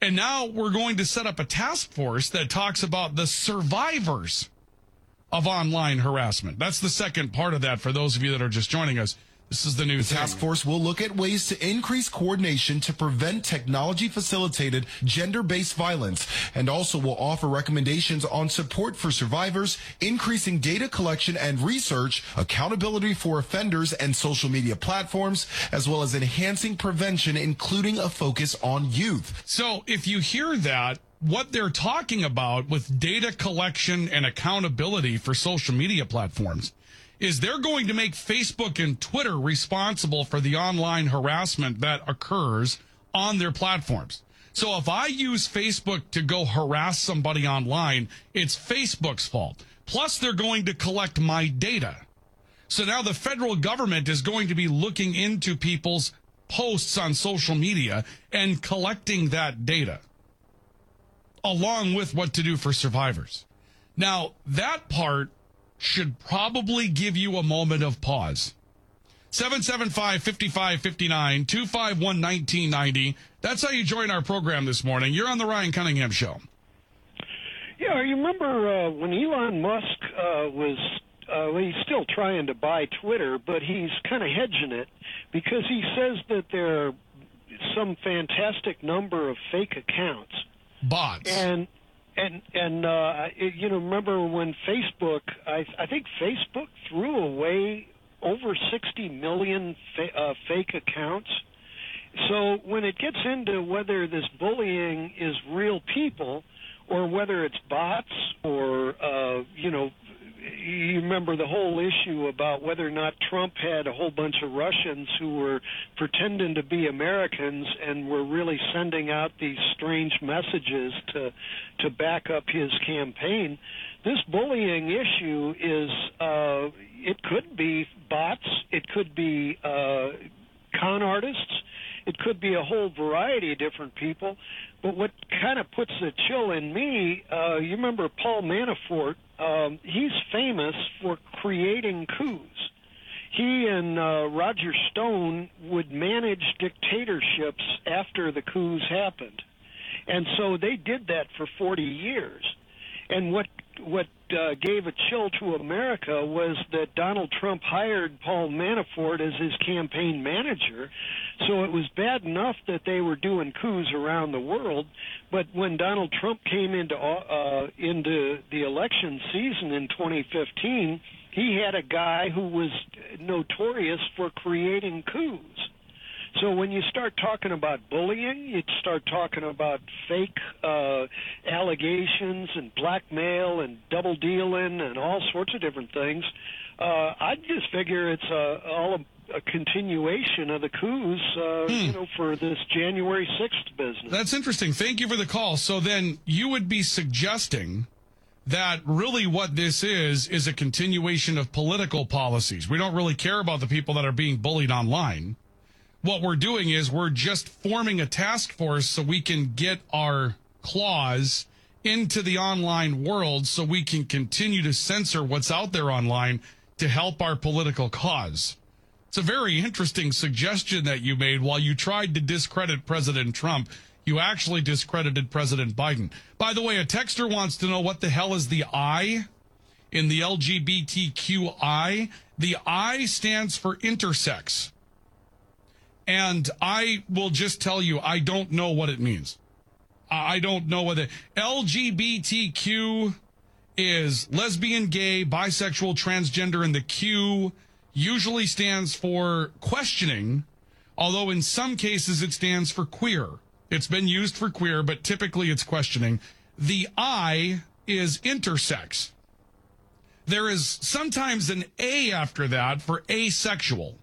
And now we're going to set up a task force that talks about the survivors of online harassment. That's the second part of that for those of you that are just joining us. This is the new The task force. Will look at ways to increase coordination to prevent technology facilitated gender based violence. And also will offer recommendations on support for survivors, increasing data collection and research, accountability for offenders and social media platforms, as well as enhancing prevention, including a focus on youth. So if you hear that, what they're talking about with data collection and accountability for social media platforms is they're going to make Facebook and Twitter responsible for the online harassment that occurs on their platforms. So if I use Facebook to go harass somebody online, it's Facebook's fault. Plus they're going to collect my data. So now the federal government is going to be looking into people's posts on social media and collecting that data along with what to do for survivors. Now, that part should probably give you a moment of pause. 775 5559 251 1990. That's how you join our program this morning. You're on the Ryan Cunningham Show. Yeah, you remember uh, when Elon Musk uh, was, uh, well, he's still trying to buy Twitter, but he's kind of hedging it because he says that there are some fantastic number of fake accounts. Bots. And and and uh, you know, remember when Facebook? I, I think Facebook threw away over 60 million fa- uh, fake accounts. So when it gets into whether this bullying is real people or whether it's bots or uh, you know you remember the whole issue about whether or not Trump had a whole bunch of Russians who were pretending to be Americans and were really sending out these strange messages to to back up his campaign. This bullying issue is uh, it could be bots, it could be uh, con artists, it could be a whole variety of different people. But what kind of puts a chill in me, uh, you remember Paul Manafort? Um, he's famous for creating coups. He and uh, Roger Stone would manage dictatorships after the coups happened, and so they did that for 40 years. And what what uh, gave a chill to America was that Donald Trump hired Paul Manafort as his campaign manager. So it was bad enough that they were doing coups around the world, but when Donald Trump came into uh, into the election season in 2015, he had a guy who was notorious for creating coups. So when you start talking about bullying, you start talking about fake uh, allegations and blackmail and double dealing and all sorts of different things. Uh, I just figure it's uh, all a, continuation of the coups, uh, Hmm. you know, for this January sixth business. That's interesting. Thank you for the call. So then you would be suggesting that really what this is is a continuation of political policies. We don't really care about the people that are being bullied online. What we're doing is we're just forming a task force so we can get our claws into the online world so we can continue to censor what's out there online to help our political cause. It's a very interesting suggestion that you made while you tried to discredit President Trump. You actually discredited President Biden. By the way, a texter wants to know what the hell is the I in the LGBTQI? The I stands for intersex. And I will just tell you, I don't know what it means. I don't know it LGBTQ is lesbian, gay, bisexual, transgender, and the Q usually stands for questioning, although in some cases it stands for queer. It's been used for queer, but typically it's questioning. The I is intersex. There is sometimes an A after that for asexual.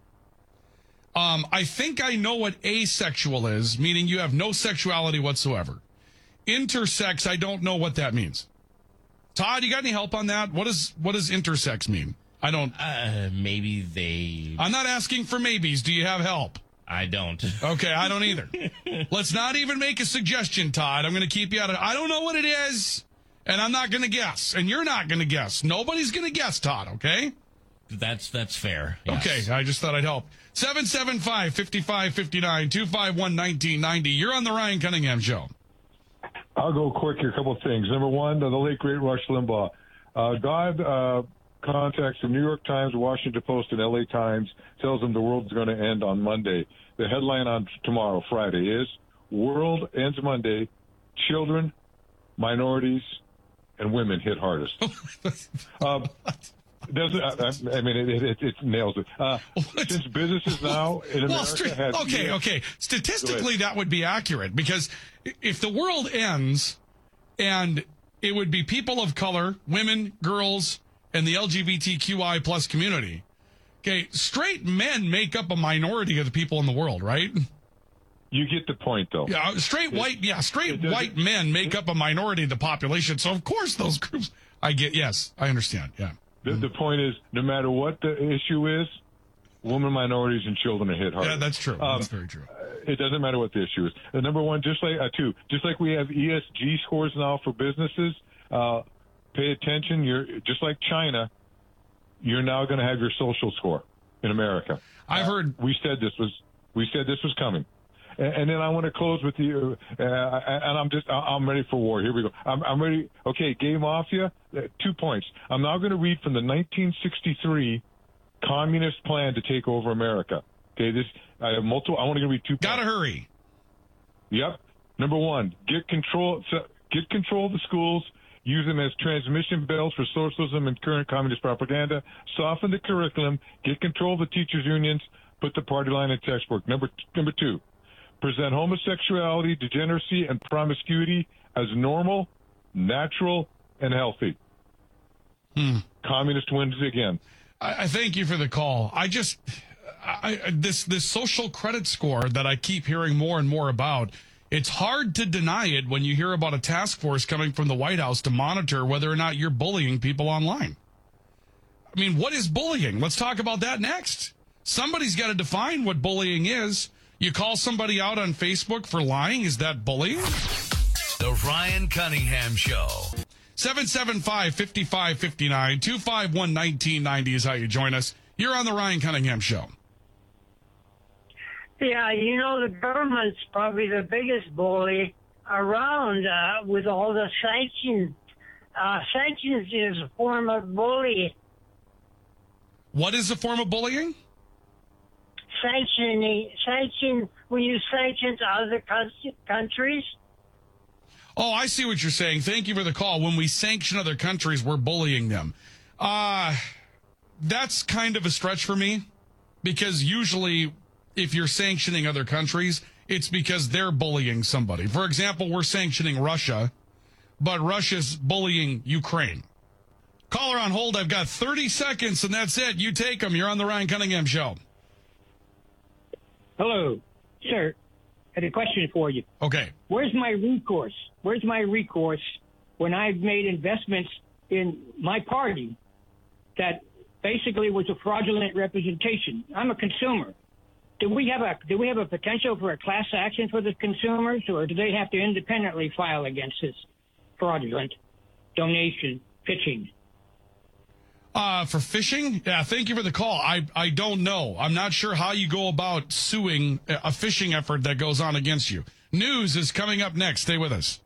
Um, I think I know what asexual is, meaning you have no sexuality whatsoever. Intersex, I don't know what that means. Todd, you got any help on that? What does what does intersex mean? I don't. Uh, maybe they. I'm not asking for maybes. Do you have help? I don't. Okay, I don't either. Let's not even make a suggestion, Todd. I'm going to keep you out of. I don't know what it is, and I'm not going to guess, and you're not going to guess. Nobody's going to guess, Todd. Okay. That's that's fair. yes. Okay, I just thought I'd help. 775 5559 251 1990. You're on the Ryan Cunningham Show. I'll go quick here. A couple of things. Number one, the late great Rush Limbaugh. Uh, God uh, contacts the New York Times, Washington Post, and L.A. Times. Tells them the world's going to end on Monday. The headline on tomorrow, Friday, is "World ends Monday. Children, minorities, and women hit hardest." um, doesn't I, I mean it, it, it nails it? Uh, since businesses now in America well, stra- have okay, okay. Statistically, that would be accurate because if the world ends and it would be people of color, women, girls, and the LGBTQI plus community. Okay, straight men make up a minority of the people in the world, right? You get the point, though. Yeah, straight white, yeah, straight white men make up a minority of the population. So of course those groups. I get. Yes, I understand. Yeah. The, the point is, no matter what the issue is, women, minorities, and children are hit hard. Yeah, that's true. Um, that's very true. It doesn't matter what the issue is. Uh, number one, just like uh, two, just like we have ESG scores now for businesses. Uh, pay attention. You're just like China. You're now going to have your social score in America. I've heard. We said this was. We said this was coming. And, then I want to close with you, uh, and I'm just, I'm ready for war. Here we go. I'm, I'm ready. Okay, Gay Mafia, uh, two points. I'm now going to read from the 1963 communist plan to take over America. Okay, this, I have multiple, I want to read two Gotta points. hurry. Yep. Number one, get control, get control of the schools, use them as transmission belts for socialism and current communist propaganda, soften the curriculum, get control of the teachers' unions, put the party line in textbook. Number, number two, present homosexuality, degeneracy, and promiscuity as normal, natural, and healthy. Hmm. Communist wins again. I, I, thank you for the call. I just I, this this social credit score that I keep hearing more and more about. It's hard to deny it when you hear about a task force coming from the White House to monitor whether or not you're bullying people online. I mean, what is bullying? Let's talk about that next. Somebody's got to define what bullying is. You call somebody out on Facebook for lying? Is that bullying? The Ryan Cunningham Show. 775 5559 251 1990 is how you join us. You're on the Ryan Cunningham Show. Yeah, you know, the government's probably the biggest bully around uh, with all the sanctions. Uh, sanctions is a form of bullying. What is a form of bullying? sanctioning sanction when you sanction other countries. Oh, I see what you're saying. Thank you for the call. When we sanction other countries, we're bullying them. Uh, that's kind of a stretch for me because usually if you're sanctioning other countries, it's because they're bullying somebody. For example, we're sanctioning Russia, but Russia's bullying Ukraine. Caller on hold. I've got 30 seconds and that's it. You take them. You're on the Ryan Cunningham show. Hello, sir. I had a question for you. Okay. Where's my recourse? Where's my recourse when I've made investments in my party that basically was a fraudulent representation? I'm a consumer. Do we have a do we have a potential for a class action for the consumers, or do they have to independently file against this fraudulent donation pitching? Uh, for fishing? Yeah, thank you for the call. I, I don't know. I'm not sure how you go about suing a fishing effort that goes on against you. News is coming up next. Stay with us.